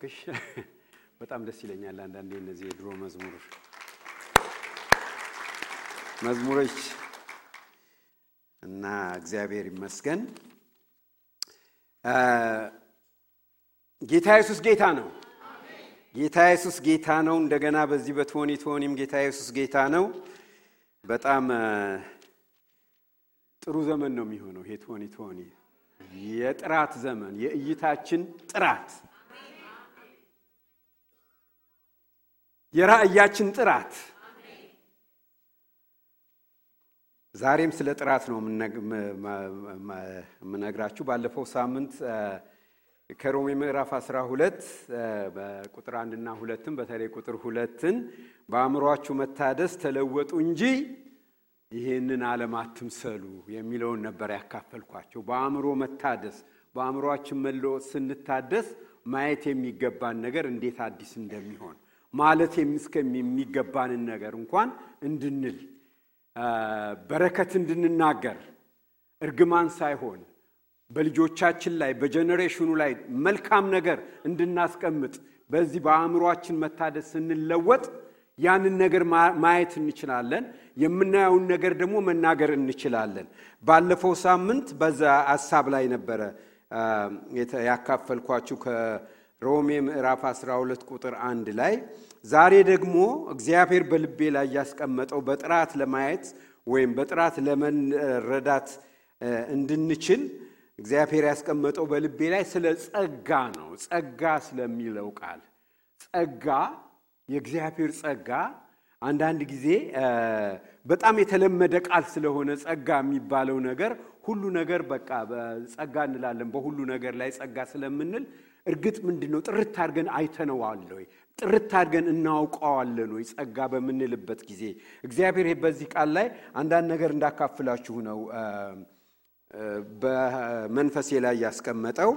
ክሽ በጣም ደስ ይለኛል። አንዳንዴ እነዚህ የድሮ መዝሙር መዝሙሮች እና እግዚአብሔር ይመስገን ጌታ ኢየሱስ ጌታ ነው። ጌታ ኢየሱስ ጌታ ነው። እንደገና በዚህ በትሆኒ ትሆኒም ጌታ ኢየሱስ ጌታ ነው። በጣም ጥሩ ዘመን ነው የሚሆነው ይሄ ትሆኒ ትሆኒ የጥራት ዘመን የእይታችን ጥራት የራእያችን ጥራት ዛሬም ስለ ጥራት ነው የምነግራችሁ። ባለፈው ሳምንት ከሮሜ ምዕራፍ 12 በቁጥር አንድና ሁለትን በተለይ ቁጥር ሁለትን በአእምሯችሁ መታደስ ተለወጡ እንጂ ይህንን ዓለም አትምሰሉ የሚለውን ነበር ያካፈልኳቸው። በአእምሮ መታደስ በአእምሯችን መለወጥ ስንታደስ ማየት የሚገባን ነገር እንዴት አዲስ እንደሚሆን ማለት የሚገባንን ነገር እንኳን እንድንል በረከት እንድንናገር እርግማን ሳይሆን በልጆቻችን ላይ በጀኔሬሽኑ ላይ መልካም ነገር እንድናስቀምጥ በዚህ በአእምሯችን መታደስ ስንለወጥ ያንን ነገር ማየት እንችላለን። የምናየውን ነገር ደግሞ መናገር እንችላለን። ባለፈው ሳምንት በዛ ሀሳብ ላይ ነበረ ያካፈልኳችሁ ከሮሜ ምዕራፍ 12 ቁጥር አንድ ላይ ዛሬ ደግሞ እግዚአብሔር በልቤ ላይ ያስቀመጠው በጥራት ለማየት ወይም በጥራት ለመረዳት እንድንችል እግዚአብሔር ያስቀመጠው በልቤ ላይ ስለ ጸጋ ነው። ጸጋ ስለሚለው ቃል ጸጋ የእግዚአብሔር ጸጋ አንዳንድ ጊዜ በጣም የተለመደ ቃል ስለሆነ ጸጋ የሚባለው ነገር ሁሉ ነገር በቃ ጸጋ እንላለን። በሁሉ ነገር ላይ ጸጋ ስለምንል እርግጥ ምንድን ነው ጥርት አድርገን አይተነዋል ወይ? ጥርት አድርገን እናውቀዋለን ወይ? ጸጋ በምንልበት ጊዜ እግዚአብሔር በዚህ ቃል ላይ አንዳንድ ነገር እንዳካፍላችሁ ነው በመንፈሴ ላይ ያስቀመጠው።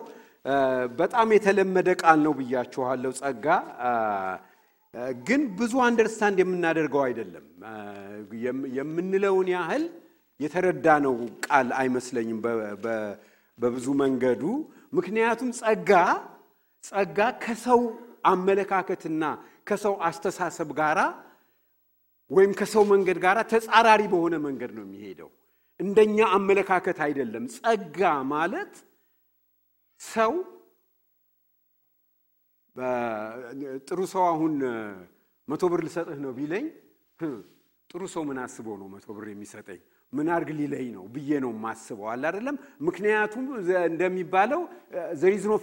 በጣም የተለመደ ቃል ነው ብያችኋለሁ። ጸጋ ግን ብዙ አንደርስታንድ የምናደርገው አይደለም። የምንለውን ያህል የተረዳነው ቃል አይመስለኝም በብዙ መንገዱ። ምክንያቱም ጸጋ ጸጋ ከሰው አመለካከትና ከሰው አስተሳሰብ ጋራ ወይም ከሰው መንገድ ጋር ተጻራሪ በሆነ መንገድ ነው የሚሄደው። እንደኛ አመለካከት አይደለም። ጸጋ ማለት ሰው ጥሩ ሰው አሁን መቶ ብር ልሰጥህ ነው ቢለኝ ጥሩ ሰው ምን አስበው ነው መቶ ብር የሚሰጠኝ? ምን አርግ ሊለኝ ነው ብዬ ነው የማስበው። አለ አይደለም? ምክንያቱም እንደሚባለው there is no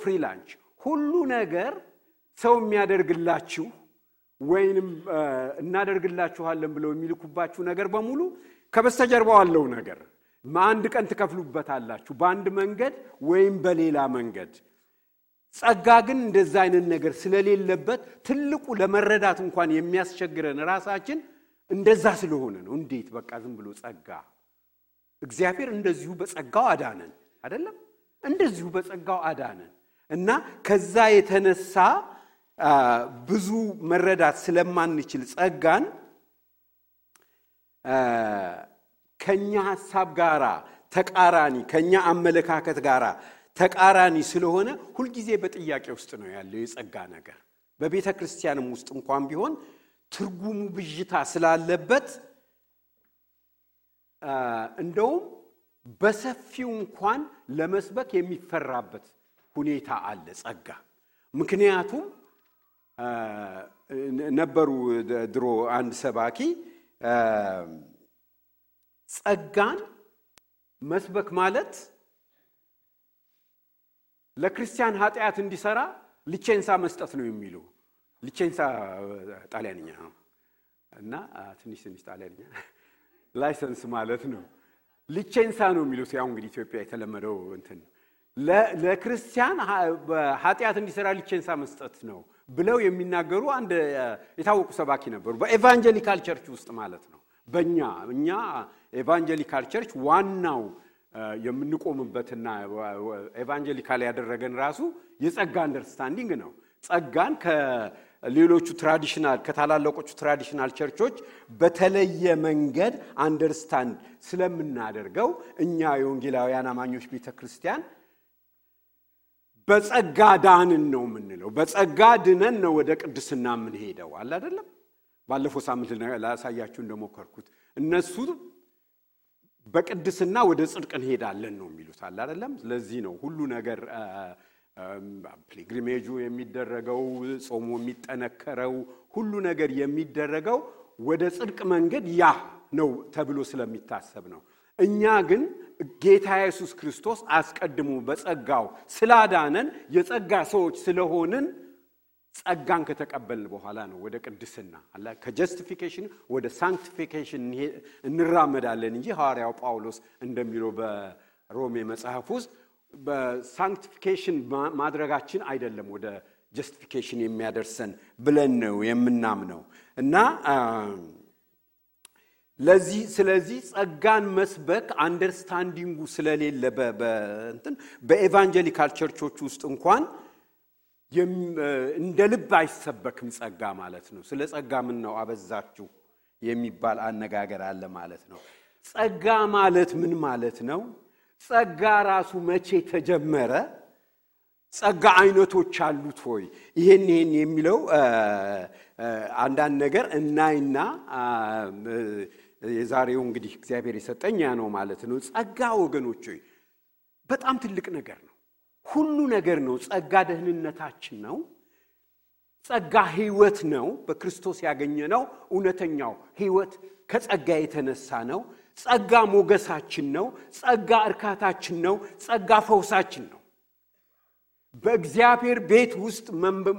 ሁሉ ነገር ሰው የሚያደርግላችሁ ወይንም እናደርግላችኋለን ብለው የሚልኩባችሁ ነገር በሙሉ ከበስተጀርባው አለው ነገር አንድ ቀን ትከፍሉበታላችሁ በአንድ መንገድ ወይም በሌላ መንገድ። ጸጋ ግን እንደዛ አይነት ነገር ስለሌለበት ትልቁ ለመረዳት እንኳን የሚያስቸግረን ራሳችን እንደዛ ስለሆነ ነው። እንዴት በቃ ዝም ብሎ ጸጋ እግዚአብሔር እንደዚሁ በጸጋው አዳነን አይደለም? እንደዚሁ በጸጋው አዳነን እና ከዛ የተነሳ ብዙ መረዳት ስለማንችል ጸጋን ከኛ ሐሳብ ጋራ ተቃራኒ ከኛ አመለካከት ጋራ ተቃራኒ ስለሆነ ሁልጊዜ በጥያቄ ውስጥ ነው ያለው የጸጋ ነገር። በቤተ ክርስቲያንም ውስጥ እንኳን ቢሆን ትርጉሙ ብዥታ ስላለበት እንደውም በሰፊው እንኳን ለመስበክ የሚፈራበት ሁኔታ አለ ጸጋ። ምክንያቱም ነበሩ ድሮ አንድ ሰባኪ ጸጋን መስበክ ማለት ለክርስቲያን ኃጢአት እንዲሰራ ሊቼንሳ መስጠት ነው የሚሉ ሊቼንሳ ጣሊያንኛ ነው እና ትንሽ ትንሽ ጣሊያንኛ license ማለት ነው። licenza ነው የሚሉት ያው እንግዲህ ኢትዮጵያ የተለመደው እንትን ለክርስቲያን ኃጢአት እንዲሰራ licenza መስጠት ነው ብለው የሚናገሩ አንድ የታወቁ ሰባኪ ነበሩ። በ evangelical church ውስጥ ማለት ነው። በእኛ እኛ evangelical church ዋናው የምንቆምበትና evangelical ያደረገን ራሱ የጸጋ understanding ነው። ጸጋን ከሌሎቹ traditional ከታላላቆቹ traditional church ኦች በተለየ መንገድ understand ስለምናደርገው እኛ የወንጌላውያን አማኞች ቤተ ክርስቲያን በጸጋ ዳንን ነው የምንለው። በጸጋ ድነን ነው ወደ ቅድስና የምንሄደው አለ አይደለም። ባለፈው ሳምንት ላሳያችሁ እንደሞከርኩት እነሱ በቅድስና ወደ ጽድቅ እንሄዳለን ነው የሚሉት አለ አይደለም። ስለዚህ ነው ሁሉ ነገር pilgrimage ኡ የሚደረገው ጾሙ የሚጠነከረው ሁሉ ነገር የሚደረገው ወደ ጽድቅ መንገድ ያ ነው ተብሎ ስለሚታሰብ ነው። እኛ ግን ጌታ ኢየሱስ ክርስቶስ አስቀድሞ በጸጋው ስላዳነን የጸጋ ሰዎች ስለሆንን ጸጋን ከተቀበልን በኋላ ነው ወደ ቅድስና አላ ከ justification ወደ sanctification እንራመዳለን እንጂ ሐዋርያው ጳውሎስ እንደሚለው በሮሜ መጽሐፍ ውስጥ በ sanctification ማድረጋችን አይደለም ወደ justification የሚያደርሰን ብለን ነው የምናምነው። እና ለዚህ ስለዚህ ጸጋን መስበክ understanding ኡ ስለሌለ በእንትን በ evangelical church ኦች ውስጥ እንኳን እንደ ልብ አይሰበክም ጸጋ ማለት ነው። ስለ ጸጋ ምን ነው አበዛችሁ የሚባል አነጋገር አለ ማለት ነው። ጸጋ ማለት ምን ማለት ነው? ጸጋ ራሱ መቼ ተጀመረ? ጸጋ አይነቶች አሉት ሆይ? ይሄን ይሄን የሚለው አንዳንድ ነገር እናይና የዛሬው እንግዲህ እግዚአብሔር የሰጠኝ ያ ነው ማለት ነው። ጸጋ ወገኖች ሆይ በጣም ትልቅ ነገር ነው። ሁሉ ነገር ነው። ጸጋ ደህንነታችን ነው። ጸጋ ሕይወት ነው። በክርስቶስ ያገኘነው እውነተኛው ሕይወት ከጸጋ የተነሳ ነው። ጸጋ ሞገሳችን ነው። ጸጋ እርካታችን ነው። ጸጋ ፈውሳችን ነው። በእግዚአብሔር ቤት ውስጥ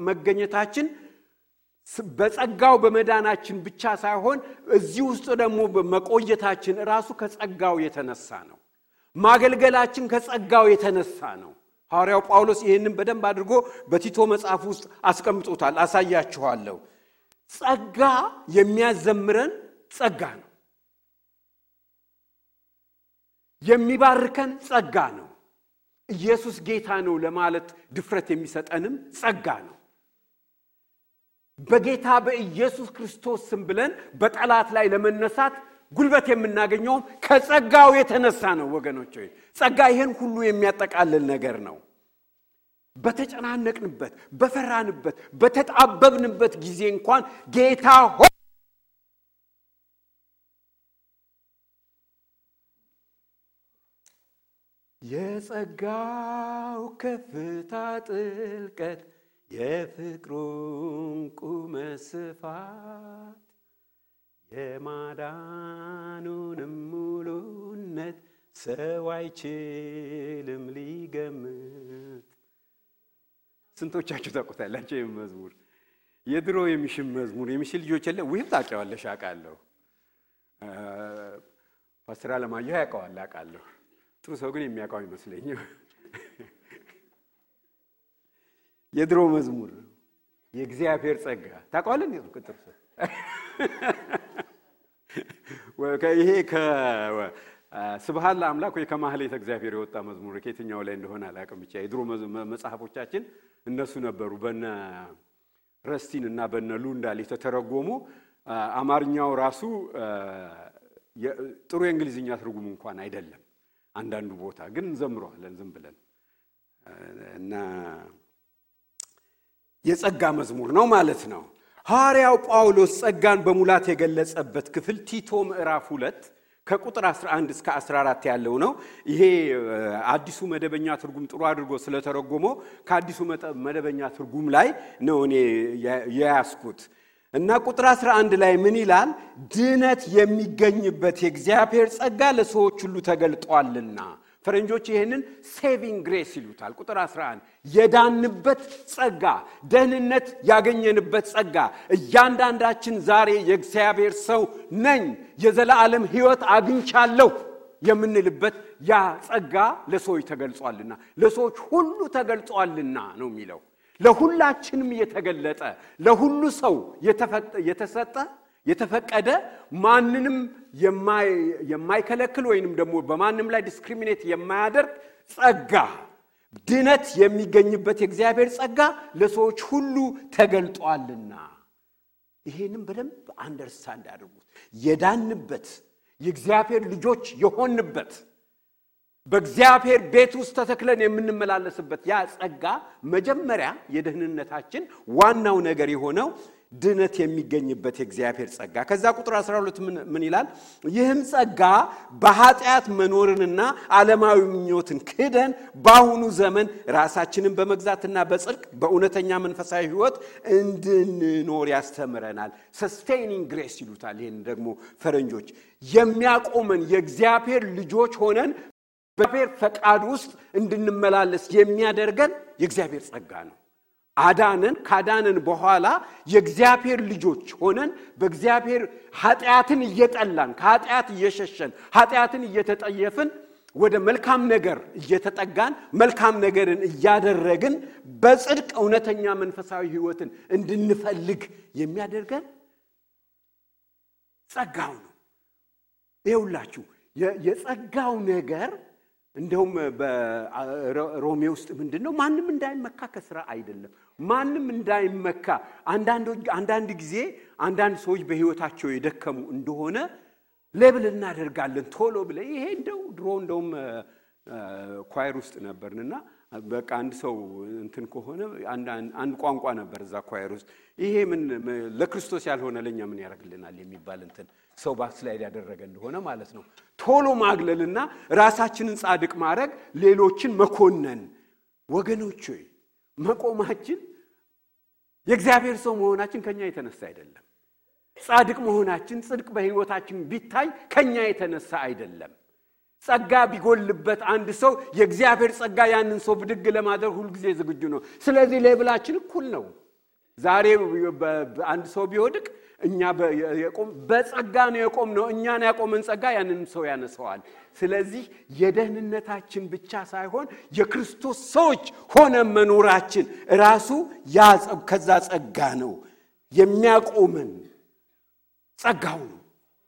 መገኘታችን በጸጋው በመዳናችን ብቻ ሳይሆን እዚህ ውስጥ ደግሞ መቆየታችን ራሱ ከጸጋው የተነሳ ነው። ማገልገላችን ከጸጋው የተነሳ ነው። ሐዋርያው ጳውሎስ ይህንን በደንብ አድርጎ በቲቶ መጽሐፍ ውስጥ አስቀምጦታል። አሳያችኋለሁ። ጸጋ የሚያዘምረን ጸጋ ነው። የሚባርከን ጸጋ ነው። ኢየሱስ ጌታ ነው ለማለት ድፍረት የሚሰጠንም ጸጋ ነው። በጌታ በኢየሱስ ክርስቶስ ስም ብለን በጠላት ላይ ለመነሳት ጉልበት የምናገኘውም ከጸጋው የተነሳ ነው። ወገኖች ሆይ ጸጋ ይህን ሁሉ የሚያጠቃልል ነገር ነው። በተጨናነቅንበት፣ በፈራንበት፣ በተጣበብንበት ጊዜ እንኳን ጌታ ሆይ የጸጋው ከፍታ ጥልቀት የፍቅሩን ቁመት ስፋት የማዳኑንም ሙሉነት ሰው አይችልም ሊገምት። ስንቶቻችሁ ታውቁታላችሁ? ይህም መዝሙር የድሮ የሚሽን መዝሙር የሚሽን ልጆች የለ ውይም ታውቂዋለሽ? አውቃለሁ። ፓስተር አለማየሁ ያውቀዋል፣ አውቃለሁ። ጥሩ ሰው ግን የሚያውቀው አይመስለኝም። የድሮ መዝሙር የእግዚአብሔር ጸጋ ታውቀዋለን? ቁጥር ይሄ ከስብሃት ለአምላክ ወይ ከማህሌተ እግዚአብሔር የወጣ መዝሙር ከየትኛው ላይ እንደሆነ አላውቅም። ብቻ የድሮ መጽሐፎቻችን እነሱ ነበሩ። በነ ረስቲን እና በነ ሉንዳል የተተረጎሙ አማርኛው ራሱ ጥሩ የእንግሊዝኛ ትርጉሙ እንኳን አይደለም። አንዳንዱ ቦታ ግን እንዘምረዋለን ዝም ብለን እና የጸጋ መዝሙር ነው ማለት ነው። ሐዋርያው ጳውሎስ ጸጋን በሙላት የገለጸበት ክፍል ቲቶ ምዕራፍ ሁለት ከቁጥር 11 እስከ 14 ያለው ነው። ይሄ አዲሱ መደበኛ ትርጉም ጥሩ አድርጎ ስለተረጎመው ከአዲሱ መደበኛ ትርጉም ላይ ነው እኔ የያዝኩት እና ቁጥር 11 ላይ ምን ይላል? ድነት የሚገኝበት የእግዚአብሔር ጸጋ ለሰዎች ሁሉ ተገልጧልና ፈረንጆች ይህንን saving grace ይሉታል። ቁጥር 11 የዳንበት ጸጋ፣ ደህንነት ያገኘንበት ጸጋ፣ እያንዳንዳችን ዛሬ የእግዚአብሔር ሰው ነኝ፣ የዘላለም ሕይወት አግኝቻለሁ የምንልበት ያ ጸጋ ለሰዎች ተገልጿልና፣ ለሰዎች ሁሉ ተገልጿልና ነው የሚለው። ለሁላችንም የተገለጠ ለሁሉ ሰው የተሰጠ የተፈቀደ ማንንም የማይከለክል ወይንም ደግሞ በማንም ላይ discriminate የማያደርግ ጸጋ ድነት የሚገኝበት የእግዚአብሔር ጸጋ ለሰዎች ሁሉ ተገልጧልና ይሄንም በደንብ አንደርስታንድ አድርጉት። የዳንበት የእግዚአብሔር ልጆች የሆንበት በእግዚአብሔር ቤት ውስጥ ተተክለን የምንመላለስበት ያ ጸጋ መጀመሪያ የደህንነታችን ዋናው ነገር የሆነው ድነት የሚገኝበት የእግዚአብሔር ጸጋ። ከዛ ቁጥር 12 ምን ይላል? ይህም ጸጋ በኃጢአት መኖርንና ዓለማዊ ምኞትን ክደን በአሁኑ ዘመን ራሳችንን በመግዛትና በጽድቅ በእውነተኛ መንፈሳዊ ሕይወት እንድንኖር ያስተምረናል። sustaining grace ይሉታል። ይህን ደግሞ ፈረንጆች የሚያቆመን የእግዚአብሔር ልጆች ሆነን በእግዚአብሔር ፈቃድ ውስጥ እንድንመላለስ የሚያደርገን የእግዚአብሔር ጸጋ ነው። አዳነን። ካዳነን በኋላ የእግዚአብሔር ልጆች ሆነን በእግዚአብሔር ኃጢአትን እየጠላን ከኃጢአት እየሸሸን ኃጢአትን እየተጠየፍን ወደ መልካም ነገር እየተጠጋን መልካም ነገርን እያደረግን በጽድቅ እውነተኛ መንፈሳዊ ሕይወትን እንድንፈልግ የሚያደርገን ጸጋው ነው። ይኸውላችሁ የጸጋው ነገር እንደውም በሮሜ ውስጥ ምንድን ነው? ማንም እንዳይመካ ከስራ አይደለም። ማንም እንዳይመካ አንዳንድ ጊዜ አንዳንድ ሰዎች በህይወታቸው የደከሙ እንደሆነ label እናደርጋለን ቶሎ ብለን ይሄ እንደው ድሮ እንደውም choir ውስጥ ነበርንና በቃ አንድ ሰው እንትን ከሆነ አንድ ቋንቋ ነበር እዛ choir ውስጥ ይሄ ምን ለክርስቶስ ያልሆነ ለእኛ ምን ያደርግልናል የሚባል እንትን ሰው backslide ያደረገ እንደሆነ ማለት ነው። ቶሎ ማግለልና ራሳችንን ጻድቅ ማድረግ፣ ሌሎችን መኮነን። ወገኖች ሆይ መቆማችን የእግዚአብሔር ሰው መሆናችን ከኛ የተነሳ አይደለም። ጻድቅ መሆናችን ጽድቅ በህይወታችን ቢታይ ከኛ የተነሳ አይደለም። ጸጋ ቢጎልበት አንድ ሰው የእግዚአብሔር ጸጋ ያንን ሰው ብድግ ለማድረግ ሁልጊዜ ዝግጁ ነው። ስለዚህ ሌብላችን እኩል ነው። ዛሬ አንድ ሰው ቢወድቅ እኛ በጸጋ ነው የቆም ነው። እኛን ያቆመን ጸጋ ያንን ሰው ያነሰዋል። ስለዚህ የደህንነታችን ብቻ ሳይሆን የክርስቶስ ሰዎች ሆነ መኖራችን ራሱ ከዛ ጸጋ ነው የሚያቆመን ጸጋው ነው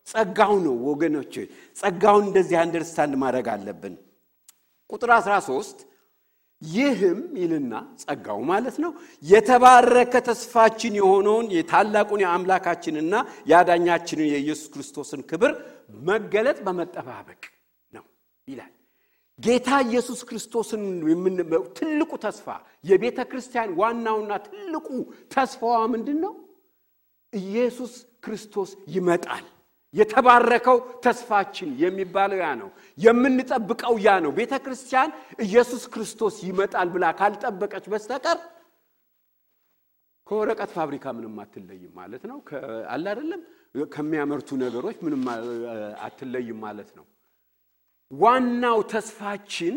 ጸጋው ነው ወገኖች፣ ጸጋውን እንደዚህ አንደርስታንድ ማድረግ አለብን። ቁጥር 13 ይህም ይልና ጸጋው ማለት ነው የተባረከ ተስፋችን የሆነውን የታላቁን የአምላካችንና የአዳኛችንን የኢየሱስ ክርስቶስን ክብር መገለጥ በመጠባበቅ ነው ይላል። ጌታ ኢየሱስ ክርስቶስን ትልቁ ተስፋ የቤተ ክርስቲያን ዋናውና ትልቁ ተስፋዋ ምንድን ነው? ኢየሱስ ክርስቶስ ይመጣል። የተባረከው ተስፋችን የሚባለው ያ ነው። የምንጠብቀው ያ ነው። ቤተ ክርስቲያን ኢየሱስ ክርስቶስ ይመጣል ብላ ካልጠበቀች በስተቀር ከወረቀት ፋብሪካ ምንም አትለይም ማለት ነው። አለ አይደለም፣ ከሚያመርቱ ነገሮች ምንም አትለይም ማለት ነው። ዋናው ተስፋችን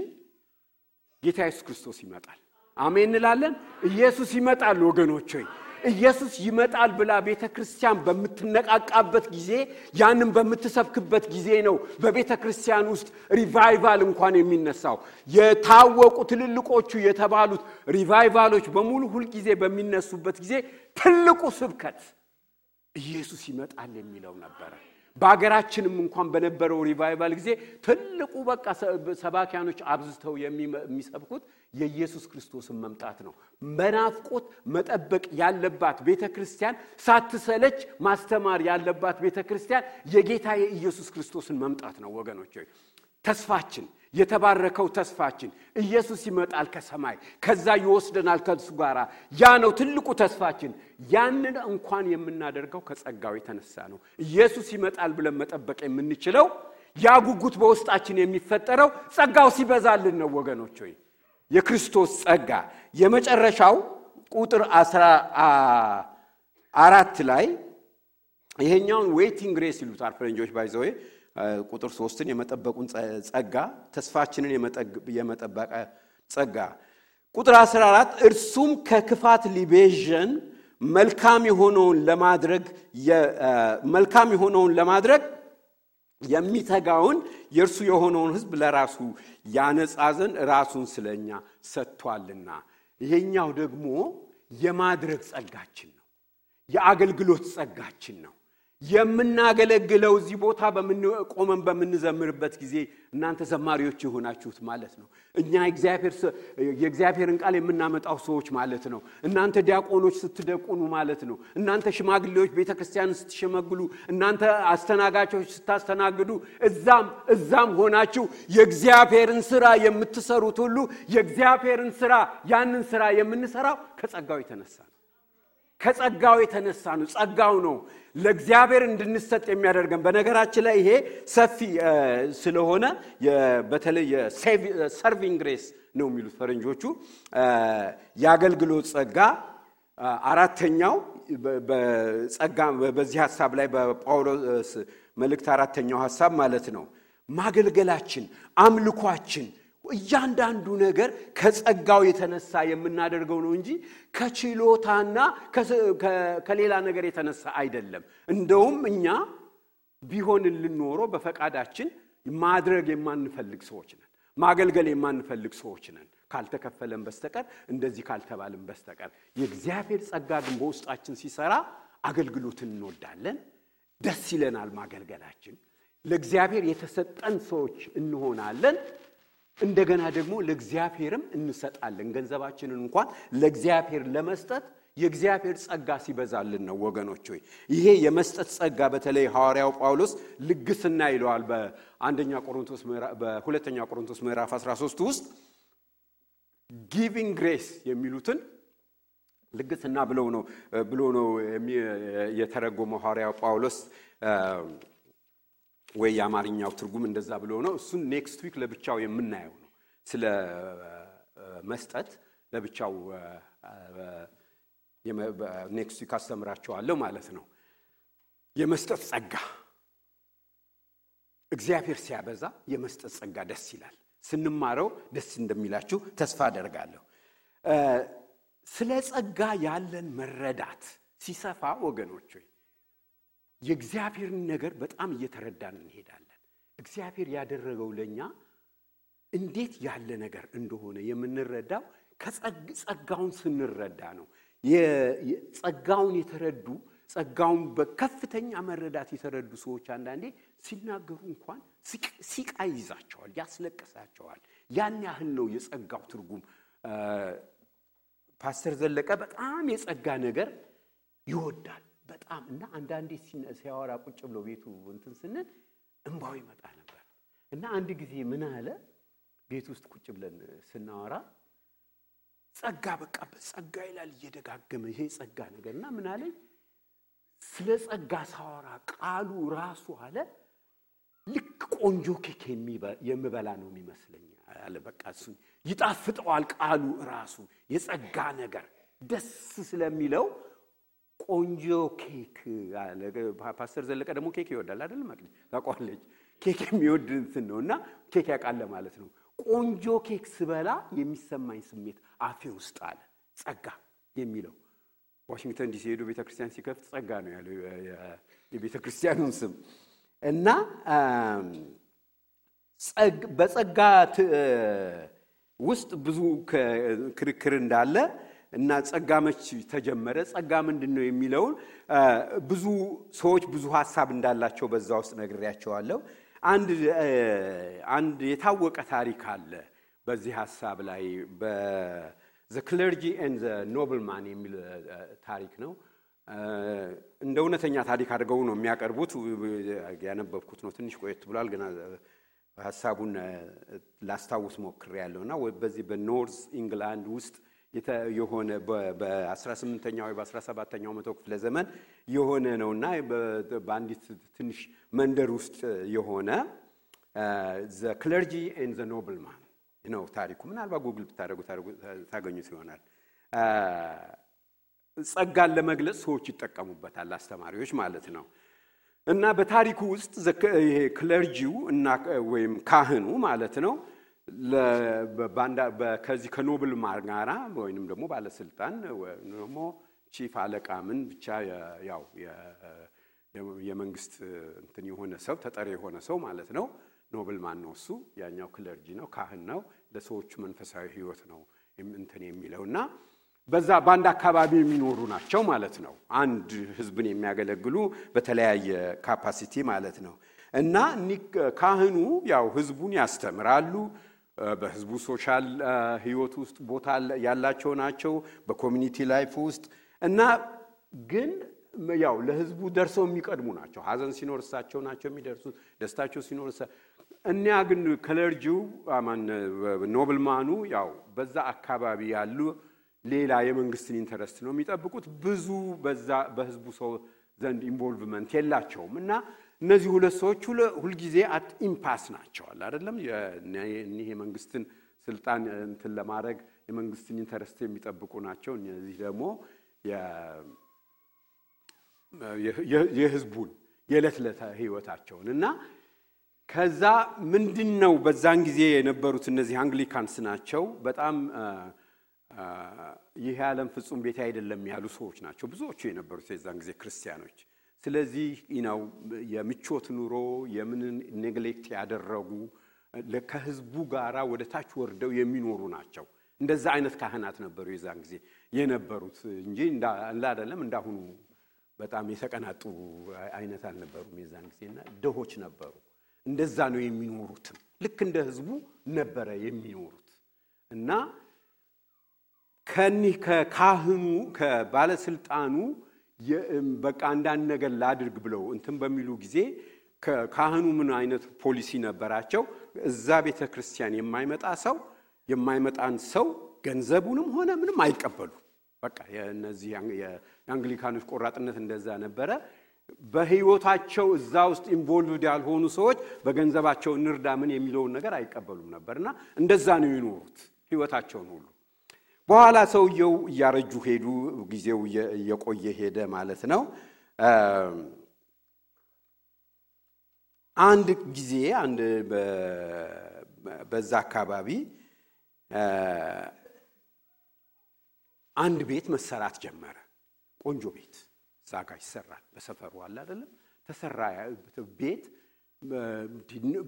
ጌታ ኢየሱስ ክርስቶስ ይመጣል። አሜን እንላለን። ኢየሱስ ይመጣል ወገኖች ሆይ ኢየሱስ ይመጣል ብላ ቤተ ክርስቲያን በምትነቃቃበት ጊዜ ያንን በምትሰብክበት ጊዜ ነው በቤተ ክርስቲያን ውስጥ ሪቫይቫል እንኳን የሚነሳው። የታወቁ ትልልቆቹ የተባሉት ሪቫይቫሎች በሙሉ ሁልጊዜ በሚነሱበት ጊዜ ትልቁ ስብከት ኢየሱስ ይመጣል የሚለው ነበረ። በሀገራችንም እንኳን በነበረው ሪቫይቫል ጊዜ ትልቁ በቃ ሰባኪያኖች አብዝተው የሚሰብኩት የኢየሱስ ክርስቶስን መምጣት ነው። በናፍቆት መጠበቅ ያለባት ቤተ ክርስቲያን፣ ሳትሰለች ማስተማር ያለባት ቤተ ክርስቲያን የጌታ የኢየሱስ ክርስቶስን መምጣት ነው ወገኖች። ተስፋችን የተባረከው ተስፋችን ኢየሱስ ይመጣል ከሰማይ ከዛ ይወስደናል ከሱ ጋር። ያ ነው ትልቁ ተስፋችን። ያንን እንኳን የምናደርገው ከጸጋው የተነሳ ነው። ኢየሱስ ይመጣል ብለን መጠበቅ የምንችለው ያ ጉጉት በውስጣችን የሚፈጠረው ጸጋው ሲበዛልን ነው ወገኖች ሆይ የክርስቶስ ጸጋ የመጨረሻው ቁጥር አስራ አራት ላይ ይሄኛውን waiting grace ይሉታል ፈረንጆች by the way ቁጥር ሶስትን የመጠበቁን ጸጋ ተስፋችንን የመጠበቁ ጸጋ ቁጥር 14 እርሱም ከክፋት ሊቤዠን መልካም የሆነውን ለማድረግ መልካም የሆነውን ለማድረግ የሚተጋውን የእርሱ የሆነውን ሕዝብ ለራሱ ያነጻ ራሱን ስለኛ ሰጥቷልና። ይሄኛው ደግሞ የማድረግ ጸጋችን ነው። የአገልግሎት ጸጋችን ነው። የምናገለግለው እዚህ ቦታ ቆመን በምንዘምርበት ጊዜ እናንተ ዘማሪዎች የሆናችሁት ማለት ነው። እኛ የእግዚአብሔርን ቃል የምናመጣው ሰዎች ማለት ነው። እናንተ ዲያቆኖች ስትደቁኑ ማለት ነው። እናንተ ሽማግሌዎች ቤተ ክርስቲያንን ስትሸመግሉ፣ እናንተ አስተናጋቾች ስታስተናግዱ፣ እዛም እዛም ሆናችሁ የእግዚአብሔርን ስራ የምትሰሩት ሁሉ የእግዚአብሔርን ስራ ያንን ስራ የምንሰራው ከጸጋው የተነሳ ነው። ከጸጋው የተነሳ ነው። ጸጋው ነው ለእግዚአብሔር እንድንሰጥ የሚያደርገን። በነገራችን ላይ ይሄ ሰፊ ስለሆነ በተለይ serving grace ነው የሚሉት ፈረንጆቹ። የአገልግሎት ጸጋ አራተኛው በጸጋ በዚህ ሀሳብ ላይ በጳውሎስ መልእክት አራተኛው ሀሳብ ማለት ነው ማገልገላችን፣ አምልኳችን እያንዳንዱ ነገር ከጸጋው የተነሳ የምናደርገው ነው እንጂ ከችሎታና ከሌላ ነገር የተነሳ አይደለም። እንደውም እኛ ቢሆንልን ኖሮ በፈቃዳችን ማድረግ የማንፈልግ ሰዎች ነን። ማገልገል የማንፈልግ ሰዎች ነን ካልተከፈለን በስተቀር እንደዚህ ካልተባልን በስተቀር። የእግዚአብሔር ጸጋ ግን በውስጣችን ሲሰራ አገልግሎትን እንወዳለን። ደስ ይለናል ማገልገላችን። ለእግዚአብሔር የተሰጠን ሰዎች እንሆናለን። እንደገና ደግሞ ለእግዚአብሔርም እንሰጣለን። ገንዘባችንን እንኳን ለእግዚአብሔር ለመስጠት የእግዚአብሔር ጸጋ ሲበዛልን ነው ወገኖች ሆይ። ይሄ የመስጠት ጸጋ በተለይ ሐዋርያው ጳውሎስ ልግስና ይለዋል በአንደኛ ቆሮንቶስ በሁለተኛ ቆሮንቶስ ምዕራፍ 13 ውስጥ giving grace የሚሉትን ልግስና ብለው ነው ብሎ ነው የተረጎመው ሐዋርያው ጳውሎስ ወይ የአማርኛው ትርጉም እንደዛ ብሎ ነው። እሱን next week ለብቻው የምናየው ነው። ስለ መስጠት ለብቻው next week አስተምራችኋለሁ ማለት ነው። የመስጠት ጸጋ እግዚአብሔር ሲያበዛ የመስጠት ጸጋ ደስ ይላል። ስንማረው ደስ እንደሚላችሁ ተስፋ አደርጋለሁ። ስለ ጸጋ ያለን መረዳት ሲሰፋ ወገኖች ሆይ የእግዚአብሔርን ነገር በጣም እየተረዳን እንሄዳለን። እግዚአብሔር ያደረገው ለእኛ እንዴት ያለ ነገር እንደሆነ የምንረዳው ጸጋውን ስንረዳ ነው። ጸጋውን የተረዱ ጸጋውን በከፍተኛ መረዳት የተረዱ ሰዎች አንዳንዴ ሲናገሩ እንኳን ሲቃ ይዛቸዋል፣ ያስለቅሳቸዋል። ያን ያህል ነው የጸጋው ትርጉም። ፓስተር ዘለቀ በጣም የጸጋ ነገር ይወዳል በጣም እና አንዳንዴ ሲያወራ ቁጭ ብሎ ቤቱ እንትን ስንል እንባው ይመጣ ነበር። እና አንድ ጊዜ ምን አለ? ቤት ውስጥ ቁጭ ብለን ስናወራ ጸጋ በቃ በጸጋ ይላል እየደጋገመ ይሄ ጸጋ ነገር እና ምን አለኝ? ስለ ጸጋ ሳወራ ቃሉ ራሱ አለ። ልክ ቆንጆ ኬክ የምበላ ነው የሚመስለኝ አለ። በቃ እሱ ይጣፍጠዋል ቃሉ ራሱ የጸጋ ነገር ደስ ስለሚለው ቆንጆ ኬክ ፓስተር ዘለቀ ደግሞ ኬክ ይወዳል አይደል? መቅዲ ታውቀዋለች። ኬክ የሚወድ እንትን ነው እና ኬክ ያውቃል ማለት ነው። ቆንጆ ኬክ ስበላ የሚሰማኝ ስሜት አፌ ውስጥ አለ ጸጋ የሚለው ዋሽንግተን ዲሲ ሄዶ ቤተ ክርስቲያን ሲከፍት ጸጋ ነው ያለው የቤተ ክርስቲያኑን ስም እና በጸጋ ውስጥ ብዙ ክርክር እንዳለ እና ጸጋ መች ተጀመረ፣ ጸጋ ምንድን ነው የሚለውን ብዙ ሰዎች ብዙ ሀሳብ እንዳላቸው በዛ ውስጥ ነግሬያቸዋለሁ። አንድ የታወቀ ታሪክ አለ በዚህ ሀሳብ ላይ The Clergy and the Nobleman የሚል ታሪክ ነው። እንደ እውነተኛ ታሪክ አድርገው ነው የሚያቀርቡት። ያነበብኩት ነው፣ ትንሽ ቆየት ብሏል፣ ግን ሀሳቡን ላስታውስ ሞክሬያለሁ እና በዚህ በ North England ውስጥ የሆነ በ18ኛው ወይ በ17ኛው መቶ ክፍለ ዘመን የሆነ ነውና በአንዲት ትንሽ መንደር ውስጥ የሆነ The Clergy and the Nobleman ነው ታሪኩ። ምናልባት ጉግል ብታደርጉ ታገኙት ይሆናል። ጸጋን ለመግለጽ ሰዎች ይጠቀሙበታል፣ አስተማሪዎች ማለት ነው። እና በታሪኩ ውስጥ ይሄ clergy ው እና ወይም ካህኑ ማለት ነው ከዚህ ከ noble ጋራ ወይንም ደግሞ ባለስልጣን ደግሞ chief አለቃ ምን ብቻ ያው የመንግስት እንትን የሆነ ሰው ተጠሪ የሆነ ሰው ማለት ነው። nobleman ነው እሱ? ያኛው clergy ነው፣ ካህን ነው። ለሰዎቹ መንፈሳዊ ህይወት ነው እንትን የሚለው እና በዛ በአንድ አካባቢ የሚኖሩ ናቸው ማለት ነው። አንድ ህዝብን የሚያገለግሉ በተለያየ capacity ማለት ነው። እና ካህኑ ያው ህዝቡን ያስተምራሉ። በህዝቡ social ህይወት ውስጥ ቦታ ያላቸው ናቸው፣ በ community life ውስጥ እና ግን ያው ለህዝቡ ደርሰው የሚቀድሙ ናቸው። ሀዘን ሲኖር እሳቸው ናቸው የሚደርሱት፣ ደስታቸው ሲኖር እኒያ ግን clergy ው nobleman ኡ ያው በዛ አካባቢ ያሉ ሌላ የመንግስትን interest ነው የሚጠብቁት። ብዙ በዛ በህዝቡ ሰው ዘንድ involvement የላቸውም እና እነዚህ ሁለት ሰዎች ሁልጊዜ at impasse ናቸው አይደለም። እኒህ የመንግስትን ስልጣን እንትን ለማድረግ የመንግስትን interest የሚጠብቁ ናቸው። እነዚህ ደግሞ የህዝቡን የዕለት ዕለት ህይወታቸውን እና ከዛ ምንድን ነው በዛን ጊዜ የነበሩት እነዚህ Anglicans ናቸው። በጣም ይህ ዓለም ፍጹም ቤት አይደለም ያሉ ሰዎች ናቸው ብዙዎቹ የነበሩት የዛን ጊዜ ክርስቲያኖች። ስለዚህ ነው የምቾት ኑሮ የምንን ኔግሌክት ያደረጉ ከህዝቡ ጋራ ወደ ታች ወርደው የሚኖሩ ናቸው። እንደዛ አይነት ካህናት ነበሩ የዛን ጊዜ የነበሩት እንጂ አይደለም እንዳሁኑ በጣም የተቀናጡ አይነት አልነበሩም። የዛን ጊዜና ድሆች ነበሩ። እንደዛ ነው የሚኖሩትም ልክ እንደ ህዝቡ ነበረ የሚኖሩት እና ከኒህ ከካህኑ ከባለስልጣኑ በቃ አንዳንድ ነገር ላድርግ ብለው እንትን በሚሉ ጊዜ ካህኑ ምን አይነት ፖሊሲ ነበራቸው? እዛ ቤተ ክርስቲያን የማይመጣ ሰው የማይመጣን ሰው ገንዘቡንም ሆነ ምንም አይቀበሉ። በቃ የእነዚህ የአንግሊካኖች ቆራጥነት እንደዛ ነበረ። በህይወታቸው እዛ ውስጥ ኢንቮልቭድ ያልሆኑ ሰዎች በገንዘባቸው እንርዳ ምን የሚለውን ነገር አይቀበሉም ነበርና እንደዛ ነው የኖሩት ህይወታቸውን ሁሉ። በኋላ ሰውየው እያረጁ ሄዱ። ጊዜው እየቆየ ሄደ ማለት ነው። አንድ ጊዜ አንድ በዛ አካባቢ አንድ ቤት መሰራት ጀመረ። ቆንጆ ቤት እዛ ጋ ይሰራል። በሰፈሩ አለ አይደለም ተሰራ ቤት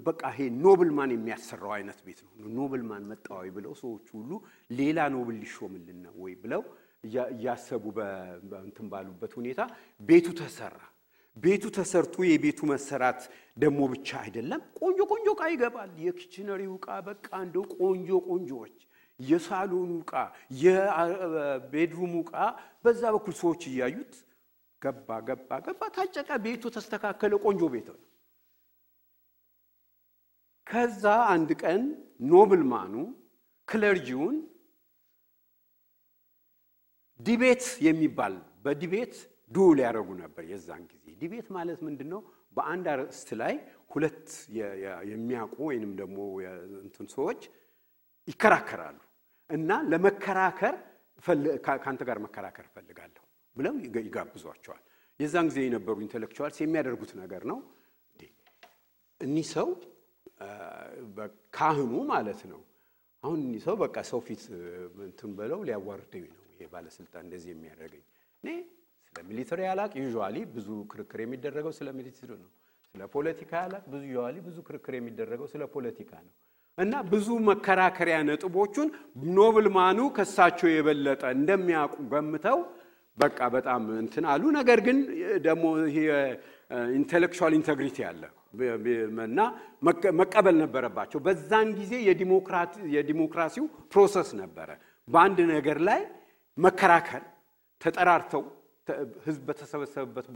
በቃ ይሄ nobleman የሚያሰራው አይነት ቤት ነው። nobleman መጣ ወይ ብለው ሰዎች ሁሉ ሌላ noble ሊሾምልን ነው ወይ ብለው እያሰቡ እንትን ባሉበት ሁኔታ ቤቱ ተሰራ። ቤቱ ተሰርቶ የቤቱ መሰራት ደግሞ ብቻ አይደለም፣ ቆንጆ ቆንጆ ዕቃ ይገባል። የኪችነሪው ዕቃ በቃ እንደው ቆንጆ ቆንጆዎች፣ የሳሎኑ ዕቃ፣ የ bedroom ኡ ዕቃ በዛ በኩል ሰዎች እያዩት ገባ ገባ ገባ፣ ታጨቀ፣ ቤቱ ተስተካከለ፣ ቆንጆ ቤት ነው። ከዛ አንድ ቀን nobleman ኡ clergy ውን debate የሚባል በ debate duel ያደረጉ ነበር። የዛን ጊዜ debate ማለት ምንድን ነው? በአንድ አርዕስት ላይ ሁለት የሚያውቁ ወይንም ደግሞ እንትን ሰዎች ይከራከራሉ እና ለመከራከር ከአንተ ጋር መከራከር እፈልጋለሁ ብለው ይጋብዟቸዋል። የዛን ጊዜ የነበሩ intellectuals የሚያደርጉት ነገር ነው። እኒህ ሰው ካህኑ ማለት ነው። አሁን እኒህ ሰው በቃ ሰው ፊት እንትን ብለው ሊያዋርደኝ ነው ይሄ ባለስልጣን እንደዚህ የሚያደርገኝ እኔ ስለ military አላውቅ usually ብዙ ክርክር የሚደረገው ስለ military ነው። ስለ ፖለቲካ አላውቅ ብዙ usually ብዙ ክርክር የሚደረገው ስለ ፖለቲካ ነው። እና ብዙ መከራከሪያ ነጥቦቹን nobleman ኡ ከሳቸው የበለጠ እንደሚያውቁ ገምተው በቃ በጣም እንትን አሉ። ነገር ግን ደግሞ intellectual integrity አለ እና መቀበል ነበረባቸው። በዛን ጊዜ የዲሞክራሲው process ነበረ። በአንድ ነገር ላይ መከራከር ተጠራርተው ህዝብ በተሰበሰበበት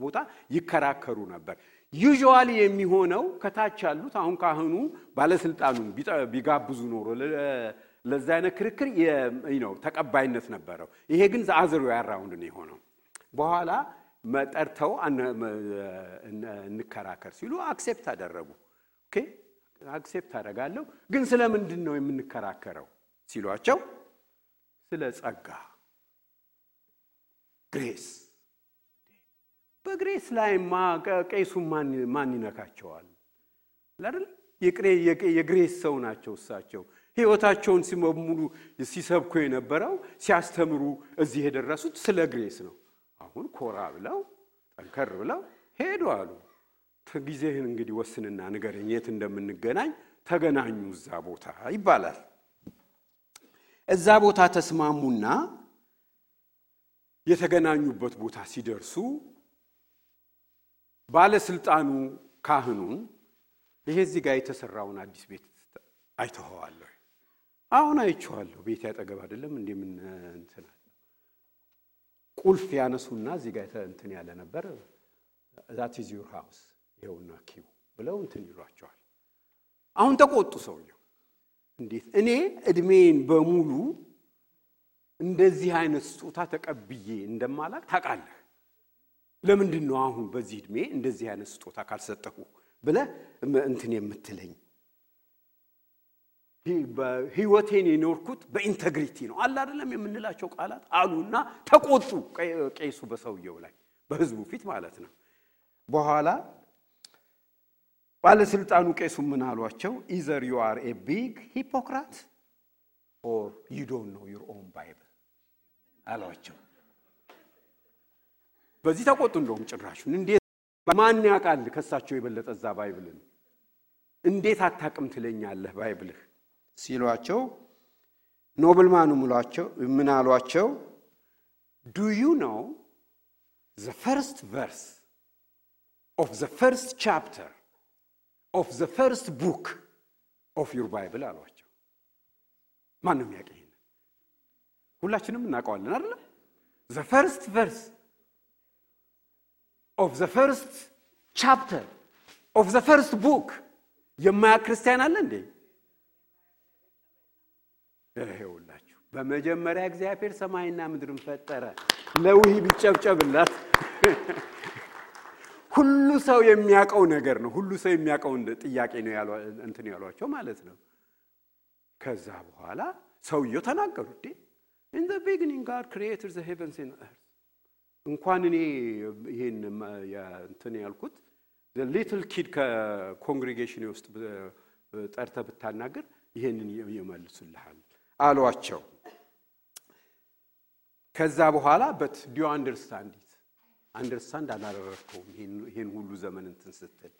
ቦታ ይከራከሩ ነበር። usually የሚሆነው ከታች ያሉት አሁን ካህኑ ባለስልጣኑን ቢጋብዙ ኖሮ ለዛ አይነት ክርክር ነው ተቀባይነት ነበረው። ይሄ ግን the other way around ነው የሆነው። በኋላ መጠርተው እንከራከር ሲሉ accept አደረጉ። okay accept አደርጋለሁ፣ ግን ስለምንድን ነው የምንከራከረው ሲሏቸው ስለ ጸጋ ግሬስ በግሬስ ላይማ ቄሱን ማን ይነካቸዋል? አይደል? የግሬስ ሰው ናቸው እሳቸው። ህይወታቸውን በሙሉ ሲሰብኩ የነበረው ሲያስተምሩ እዚህ የደረሱት ስለ ግሬስ ነው። አሁን ኮራ ብለው ጠንከር ብለው ሄዱ አሉ። ጊዜህን እንግዲህ ወስንና ንገረኝ የት እንደምንገናኝ ተገናኙ እዛ ቦታ ይባላል። እዛ ቦታ ተስማሙና የተገናኙበት ቦታ ሲደርሱ ባለስልጣኑ ካህኑን ይሄ እዚህ ጋር የተሰራውን አዲስ ቤት አይተኸዋለሁ? አሁን አይቼዋለሁ። ቤት ያጠገብ አይደለም እንዴ? ምን እንትን አለ? ቁልፍ ያነሱና እዚህ ጋር እንትን ያለ ነበር። ዛት ኢዝ ዩር ሃውስ ይኸውና ኪው ብለው እንትን ይሏቸዋል። አሁን ተቆጡ ሰውየው። እንዴት እኔ እድሜን በሙሉ እንደዚህ አይነት ስጦታ ተቀብዬ እንደማላቅ ታውቃለህ። ለምንድን ነው አሁን በዚህ እድሜ እንደዚህ አይነት ስጦታ ካልሰጠሁ ብለህ እንትን የምትለኝ? ህይወቴን የኖርኩት በኢንተግሪቲ ነው አለ አይደለም የምንላቸው ቃላት አሉና ተቆጡ። ቄሱ በሰውየው ላይ በህዝቡ ፊት ማለት ነው። በኋላ ባለስልጣኑ ቄሱ ምን አሏቸው? either you are a big hypocrite or you don't know your own Bible አሏቸው። በዚህ ተቆጡ። እንደውም ጭራሹን እንዴት ማን ያውቃል ከሳቸው የበለጠ እዛ Bible ን እንዴት አታቅም ትለኛለህ Bible ህ ሲሏቸው nobleman ኑ ምን አሏቸው? do you know the first verse of the first chapter of the first book of your Bible አሏቸው። ማን ነው የሚያውቅ ይሄን? ሁላችንም እናውቀዋለን አይደለም? the first verse of the first chapter of the first book የማያውቅ ክርስቲያን አለ እንዴ? ይኸውላችሁ በመጀመሪያ እግዚአብሔር ሰማይና ምድርን ፈጠረ። ለውሂ ቢጨብጨብላት ሁሉ ሰው የሚያውቀው ነገር ነው። ሁሉ ሰው የሚያውቀው ጥያቄ ነው እንትን ያሏቸው ማለት ነው። ከዛ በኋላ ሰውየው ተናገሩ። እንዴ in the beginning God created the heavens and earth እንኳን እኔ ይሄን እንትን ያልኩት little kid ከ congregation ውስጥ ጠርተህ ብታናግር ይሄንን ይመልሱልሃል አሏቸው። ከዛ በኋላ but did you understand it understand አላደረግከውም ይሄን ሁሉ ዘመን እንትን ስትል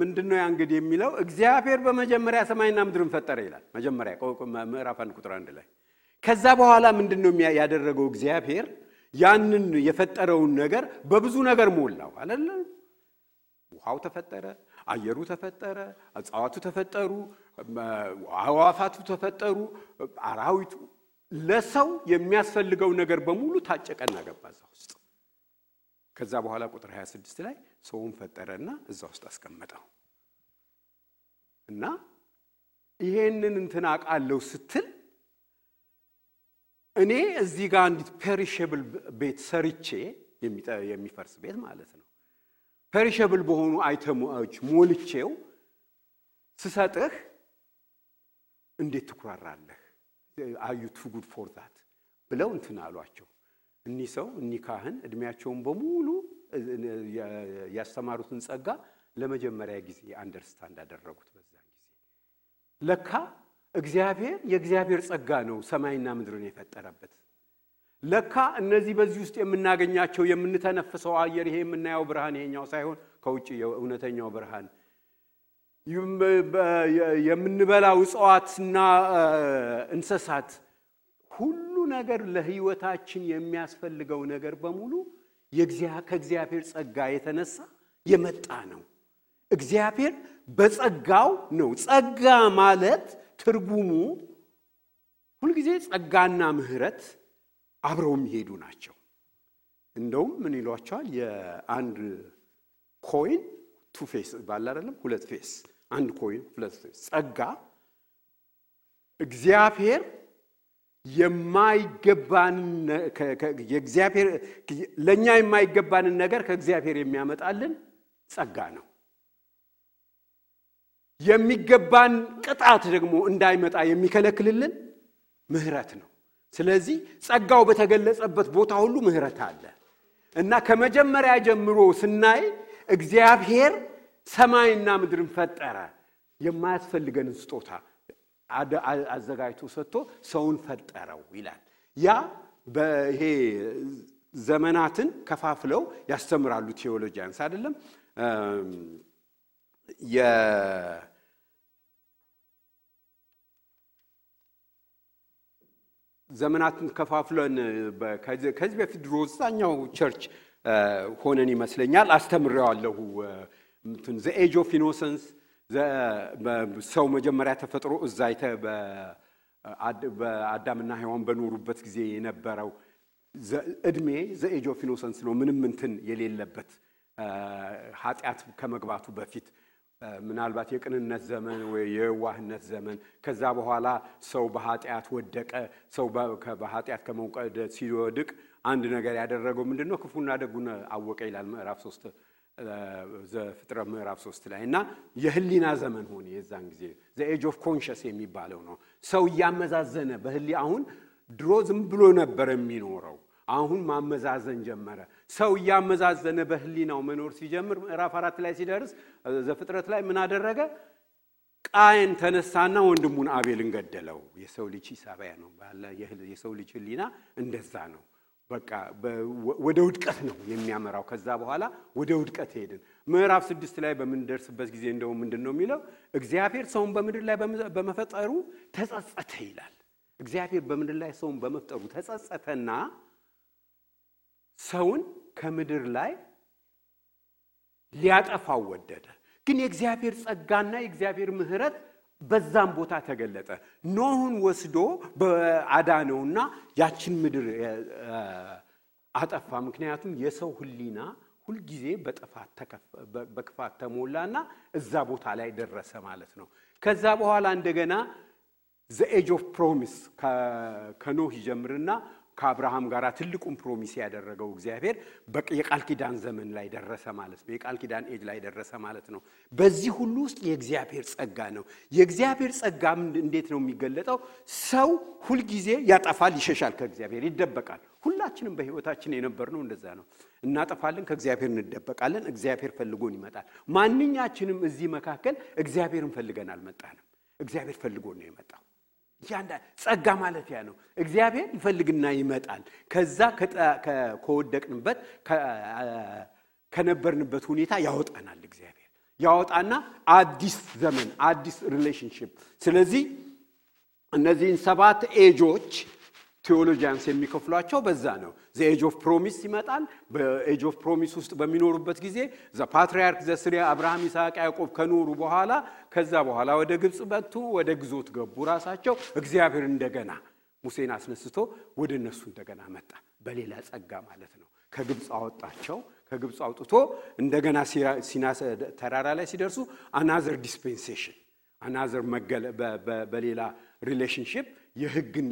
ምንድን ነው ያ እንግዲህ የሚለው እግዚአብሔር በመጀመሪያ ሰማይና ምድርን ፈጠረ ይላል። መጀመሪያ ምዕራፍ አንድ ቁጥር አንድ ላይ ከዛ በኋላ ምንድን ነው ያደረገው እግዚአብሔር ያንን የፈጠረውን ነገር በብዙ ነገር ሞላው አይደለም። ውሃው ተፈጠረ፣ አየሩ ተፈጠረ፣ እጽዋቱ ተፈጠሩ፣ አዋፋቱ ተፈጠሩ፣ አራዊቱ ለሰው የሚያስፈልገው ነገር በሙሉ ታጨቀና ገባ እዛ ውስጥ። ከዛ በኋላ ቁጥር 26 ላይ ሰውን ፈጠረና እዛ ውስጥ አስቀመጠው እና ይሄንን እንትን አውቃለሁ ስትል እኔ እዚህ ጋር አንዲት perishable ቤት ሰርቼ የሚፈርስ ቤት ማለት ነው። perishable በሆኑ item ኦች ሞልቼው ስሰጥህ እንዴት ትኩራራለህ? are you too good for that ብለው እንትን አሏቸው። እኒህ ሰው እኒህ ካህን እድሜያቸውን በሙሉ ያስተማሩትን ጸጋ ለመጀመሪያ ጊዜ understand አደረጉት። በዛን ጊዜ ለካ እግዚአብሔር የእግዚአብሔር ጸጋ ነው ሰማይና ምድርን የፈጠረበት። ለካ እነዚህ በዚህ ውስጥ የምናገኛቸው የምንተነፍሰው አየር ይሄ የምናየው ብርሃን ይሄኛው ሳይሆን ከውጭ እውነተኛው ብርሃን የምንበላው እጽዋትና እንስሳት ሁሉ ነገር ለሕይወታችን የሚያስፈልገው ነገር በሙሉ ከእግዚአብሔር ጸጋ የተነሳ የመጣ ነው። እግዚአብሔር በጸጋው ነው። ጸጋ ማለት ትርጉሙ ሁልጊዜ ጸጋና ምሕረት አብረው የሚሄዱ ናቸው። እንደውም ምን ይሏቸዋል? የአንድ coin two face ባለ አይደለም፣ ሁለት face። አንድ coin ሁለት face። ጸጋ እግዚአብሔር የማይገባንን የእግዚአብሔር ለእኛ የማይገባንን ነገር ከእግዚአብሔር የሚያመጣልን ጸጋ ነው። የሚገባን ቅጣት ደግሞ እንዳይመጣ የሚከለክልልን ምሕረት ነው። ስለዚህ ጸጋው በተገለጸበት ቦታ ሁሉ ምሕረት አለ እና ከመጀመሪያ ጀምሮ ስናይ እግዚአብሔር ሰማይና ምድርን ፈጠረ። የማያስፈልገንን ስጦታ አዘጋጅቶ ሰጥቶ ሰውን ፈጠረው ይላል። ያ በይሄ ዘመናትን ከፋፍለው ያስተምራሉ theologians አይደለም ዘመናትን ከፋፍለን ከዚህ በፊት ድሮ እዛኛው church ሆነን ይመስለኛል አስተምሬዋለሁ። the age of innocence ሰው መጀመሪያ ተፈጥሮ እዛ በአዳምና ሔዋን በኖሩበት ጊዜ የነበረው እድሜ ዘ ኤጅ ኦፍ ነው። ምንም እንትን የሌለበት ኃጢአት ከመግባቱ በፊት ምናልባት የቅንነት ዘመን ወይ የዋህነት ዘመን። ከዛ በኋላ ሰው በኃጢአት ወደቀ። ሰው በኃጢአት ከመውደቅ ሲወድቅ አንድ ነገር ያደረገው ምንድን ነው? ክፉና ደጉን አወቀ ይላል ምዕራፍ ሶስት ዘፍጥረት ምዕራፍ ሶስት ላይ እና የህሊና ዘመን ሆነ። የዛን ጊዜ the age of conscience የሚባለው ነው። ሰው እያመዛዘነ በህሊ አሁን ድሮ ዝም ብሎ ነበር የሚኖረው አሁን ማመዛዘን ጀመረ። ሰው እያመዛዘነ በህሊናው መኖር ሲጀምር ምዕራፍ አራት ላይ ሲደርስ ዘፍጥረት ላይ ምን አደረገ? ቃየን ተነሳና ወንድሙን አቤልን ገደለው። የሰው ልጅ ሂሳባያ ነው የሰው ልጅ ህሊና እንደዛ ነው። በቃ ወደ ውድቀት ነው የሚያመራው። ከዛ በኋላ ወደ ውድቀት ሄድን። ምዕራፍ ስድስት ላይ በምንደርስበት ጊዜ እንደው ምንድን ነው የሚለው? እግዚአብሔር ሰውን በምድር ላይ በመፈጠሩ ተጸጸተ ይላል። እግዚአብሔር በምድር ላይ ሰውን በመፍጠሩ ተጸጸተና ሰውን ከምድር ላይ ሊያጠፋው ወደደ። ግን የእግዚአብሔር ጸጋና የእግዚአብሔር ምሕረት በዛም ቦታ ተገለጠ። ኖህን ወስዶ በአዳነውና ያችን ምድር አጠፋ። ምክንያቱም የሰው ህሊና ሁልጊዜ በክፋት ተሞላና እዛ ቦታ ላይ ደረሰ ማለት ነው። ከዛ በኋላ እንደገና the age of promise ከኖህ ይጀምርና ከአብርሃም ጋር ትልቁን promise ያደረገው እግዚአብሔር የቃል ኪዳን ዘመን ላይ ደረሰ ማለት ነው። የቃል ኪዳን ኤጅ ላይ ደረሰ ማለት ነው። በዚህ ሁሉ ውስጥ የእግዚአብሔር ጸጋ ነው። የእግዚአብሔር ጸጋ እንዴት ነው የሚገለጠው? ሰው ሁልጊዜ ያጠፋል፣ ይሸሻል፣ ከእግዚአብሔር ይደበቃል። ሁላችንም በህይወታችን የነበርነው እንደዛ ነው። እናጠፋለን፣ ከእግዚአብሔር እንደበቃለን፣ እግዚአብሔር ፈልጎን ይመጣል። ማንኛችንም እዚህ መካከል እግዚአብሔርን ፈልገን አልመጣንም። እግዚአብሔር ፈልጎን ነው የመጣው። ጸጋ ማለት ያ ነው። እግዚአብሔር ይፈልግና ይመጣል። ከዛ ከወደቅንበት ከነበርንበት ሁኔታ ያወጣናል። እግዚአብሔር ያወጣና አዲስ ዘመን አዲስ relationship። ስለዚህ እነዚህን ሰባት ኤጆች theologians የሚከፍሏቸው በዛ ነው። the age of promise ይመጣል። በ age of promise ውስጥ በሚኖሩበት ጊዜ the patriarch ዘስሪያ አብርሃም፣ ይስሐቅ፣ ያዕቆብ ከኖሩ በኋላ ከዛ በኋላ ወደ ግብፅ መጡ፣ ወደ ግዞት ገቡ ራሳቸው። እግዚአብሔር እንደገና ሙሴን አስነስቶ ወደ እነሱ እንደገና መጣ፣ በሌላ ጸጋ ማለት ነው። ከግብፅ አወጣቸው። ከግብፅ አውጥቶ እንደገና ሲና ተራራ ላይ ሲደርሱ another dispensation another በሌላ relationship የህግን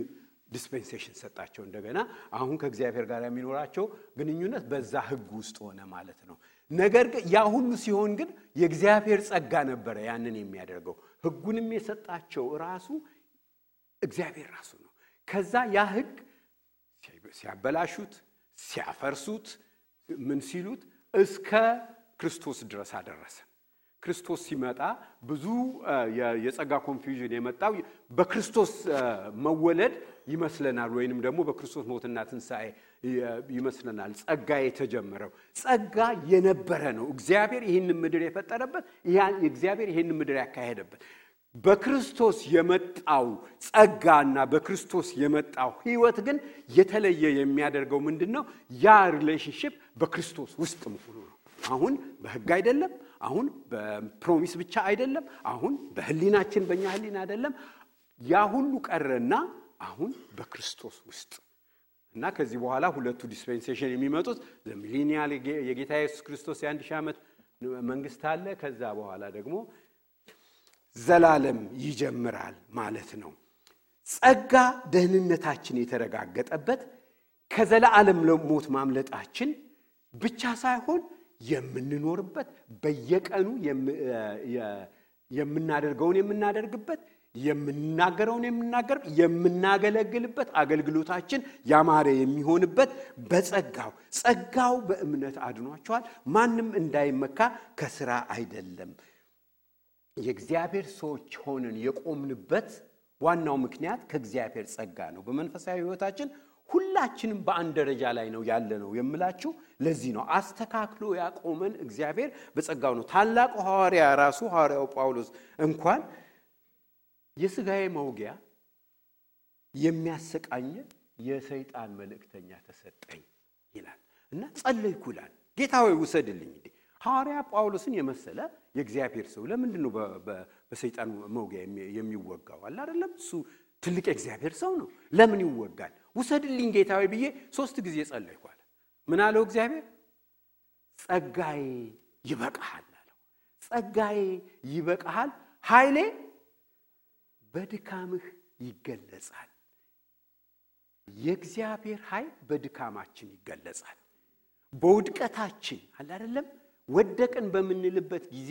dispensation ሰጣቸው። እንደገና አሁን ከእግዚአብሔር ጋር የሚኖራቸው ግንኙነት በዛ ህግ ውስጥ ሆነ ማለት ነው። ነገር ግን ያ ሁሉ ሲሆን ግን የእግዚአብሔር ጸጋ ነበረ ያንን የሚያደርገው። ህጉንም የሰጣቸው ራሱ እግዚአብሔር ራሱ ነው። ከዛ ያ ህግ ሲያበላሹት፣ ሲያፈርሱት፣ ምን ሲሉት እስከ ክርስቶስ ድረስ አደረሰ። ክርስቶስ ሲመጣ ብዙ የጸጋ ኮንፊውዥን የመጣው በክርስቶስ መወለድ ይመስለናል፣ ወይንም ደግሞ በክርስቶስ ሞትና ትንሣኤ ይመስለናል። ጸጋ የተጀመረው ጸጋ የነበረ ነው። እግዚአብሔር ይህንን ምድር የፈጠረበት እግዚአብሔር ይህንን ምድር ያካሄደበት በክርስቶስ የመጣው ጸጋና በክርስቶስ የመጣው ህይወት ግን የተለየ የሚያደርገው ምንድን ነው? ያ relationship በክርስቶስ ውስጥ መሆኑ ነው። አሁን በህግ አይደለም። አሁን በ promise ብቻ አይደለም። አሁን በህሊናችን በእኛ ህሊና አይደለም። ያ ሁሉ ቀረና አሁን በክርስቶስ ውስጥ እና ከዚህ በኋላ ሁለቱ dispensation የሚመጡት ሚሊኒያል የጌታ ኢየሱስ ክርስቶስ የአንድ ሺህ ዓመት መንግስት አለ። ከዛ በኋላ ደግሞ ዘላለም ይጀምራል ማለት ነው። ጸጋ ደህንነታችን የተረጋገጠበት ከዘላለም ሞት ማምለጣችን ብቻ ሳይሆን የምንኖርበት በየቀኑ የምናደርገውን የምናደርግበት የምናገረውን የምናገር የምናገለግልበት አገልግሎታችን ያማረ የሚሆንበት በጸጋው ጸጋው በእምነት አድኗቸዋል። ማንም እንዳይመካ ከስራ አይደለም። የእግዚአብሔር ሰዎች ሆነን የቆምንበት ዋናው ምክንያት ከእግዚአብሔር ጸጋ ነው። በመንፈሳዊ ሕይወታችን ሁላችንም በአንድ ደረጃ ላይ ነው ያለ ነው የምላችሁ ለዚህ ነው። አስተካክሎ ያቆመን እግዚአብሔር በጸጋው ነው። ታላቁ ሐዋርያ ራሱ ሐዋርያው ጳውሎስ እንኳን የሥጋዬ መውጊያ የሚያሰቃኝ የሰይጣን መልእክተኛ ተሰጠኝ ይላል እና ጸለይኩ ይላል። ጌታ ሆይ ውሰድልኝ። እንዴ ሐዋርያ ጳውሎስን የመሰለ የእግዚአብሔር ሰው ለምንድን ነው በሰይጣን መውጊያ የሚወጋው? አለ አይደለም እሱ ትልቅ የእግዚአብሔር ሰው ነው። ለምን ይወጋል? ውሰድልኝ ጌታ ሆይ ብዬ ሶስት ጊዜ ጸለይኩ አለ። ምን አለው እግዚአብሔር? ጸጋዬ ይበቃሃል አለው። ጸጋዬ ይበቃሃል፣ ኃይሌ በድካምህ ይገለጻል። የእግዚአብሔር ኃይል በድካማችን ይገለጻል። በውድቀታችን አለ አይደለም ወደቅን በምንልበት ጊዜ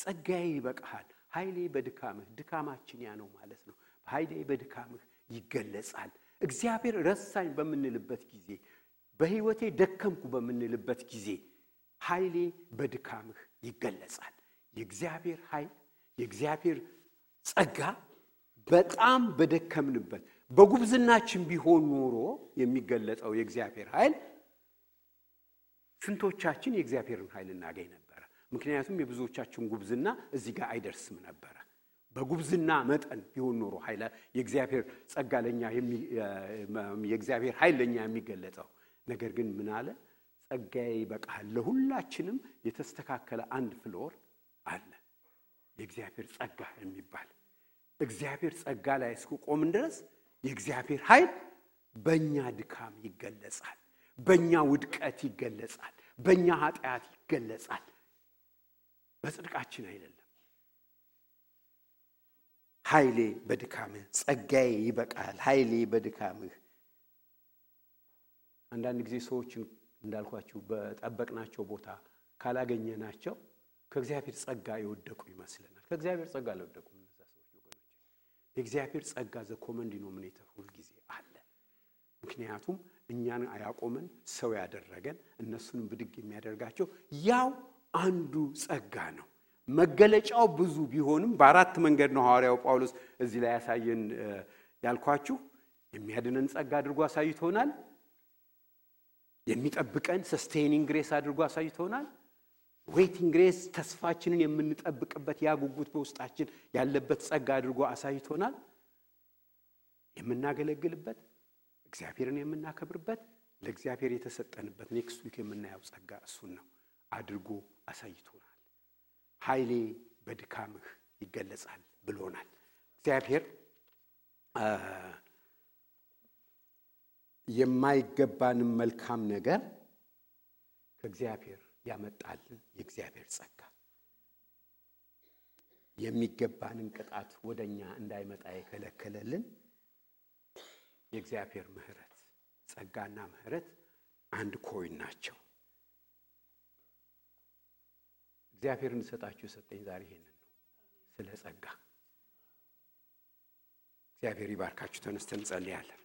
ጸጋዬ ይበቃሃል፣ ኃይሌ በድካምህ ድካማችን ያ ነው ማለት ነው። ኃይሌ በድካምህ ይገለጻል። እግዚአብሔር ረሳኝ በምንልበት ጊዜ በሕይወቴ ደከምኩ በምንልበት ጊዜ ኃይሌ በድካምህ ይገለጻል። የእግዚአብሔር ኃይል የእግዚአብሔር ጸጋ በጣም በደከምንበት በጉብዝናችን ቢሆን ኖሮ የሚገለጸው የእግዚአብሔር ኃይል ስንቶቻችን የእግዚአብሔርን ኃይል እናገኝ ነበረ? ምክንያቱም የብዙዎቻችን ጉብዝና እዚህ ጋር አይደርስም ነበረ። በጉብዝና መጠን ቢሆን ኖሮ የእግዚአብሔር ጸጋ ለኛ የእግዚአብሔር ኃይል ለኛ የሚገለጸው ነገር ግን ምን አለ? ጸጋዬ ይበቃሃል። ለሁላችንም የተስተካከለ አንድ ፍሎር አለ፣ የእግዚአብሔር ጸጋ የሚባል እግዚአብሔር ጸጋ ላይ እስኪቆምን ድረስ የእግዚአብሔር ኃይል በእኛ ድካም ይገለጻል፣ በእኛ ውድቀት ይገለጻል፣ በእኛ ኃጢአት ይገለጻል። በጽድቃችን አይደለም። ኃይሌ በድካምህ ጸጋዬ ይበቃል፣ ኃይሌ በድካምህ። አንዳንድ ጊዜ ሰዎችን እንዳልኳችሁ በጠበቅናቸው ቦታ ካላገኘናቸው ከእግዚአብሔር ጸጋ የወደቁ ይመስለናል። ከእግዚአብሔር ጸጋ ሰዎች ወገኖች። የእግዚአብሔር ጸጋ the common denominator ሁልጊዜ አለ። ምክንያቱም እኛን ያቆመን ሰው ያደረገን እነሱንም ብድግ የሚያደርጋቸው ያው አንዱ ጸጋ ነው። መገለጫው ብዙ ቢሆንም በአራት መንገድ ነው ሐዋርያው ጳውሎስ እዚህ ላይ ያሳየን ያልኳችሁ። የሚያድነን ጸጋ አድርጎ አሳይቶናል። የሚጠብቀን sustaining grace አድርጎ አሳይቶናል። waiting grace ተስፋችንን የምንጠብቅበት ያ ጉጉት በውስጣችን ያለበት ጸጋ አድርጎ አሳይቶናል። የምናገለግልበት እግዚአብሔርን የምናከብርበት ለእግዚአብሔር የተሰጠንበት next week የምናየው ጸጋ እሱን ነው አድርጎ አሳይቶናል። ኃይሌ በድካምህ ይገለጻል ብሎናል። እግዚአብሔር የማይገባንም መልካም ነገር ከእግዚአብሔር ያመጣልን የእግዚአብሔር ጸጋ የሚገባንን ቅጣት ወደ እኛ እንዳይመጣ የከለከለልን የእግዚአብሔር ምሕረት ጸጋና ምሕረት አንድ ኮይን ናቸው። እግዚአብሔር እንድሰጣችሁ የሰጠኝ ዛሬ ይሄንን ነው፣ ስለ ጸጋ። እግዚአብሔር ይባርካችሁ። ተነስተን እንጸልያለን።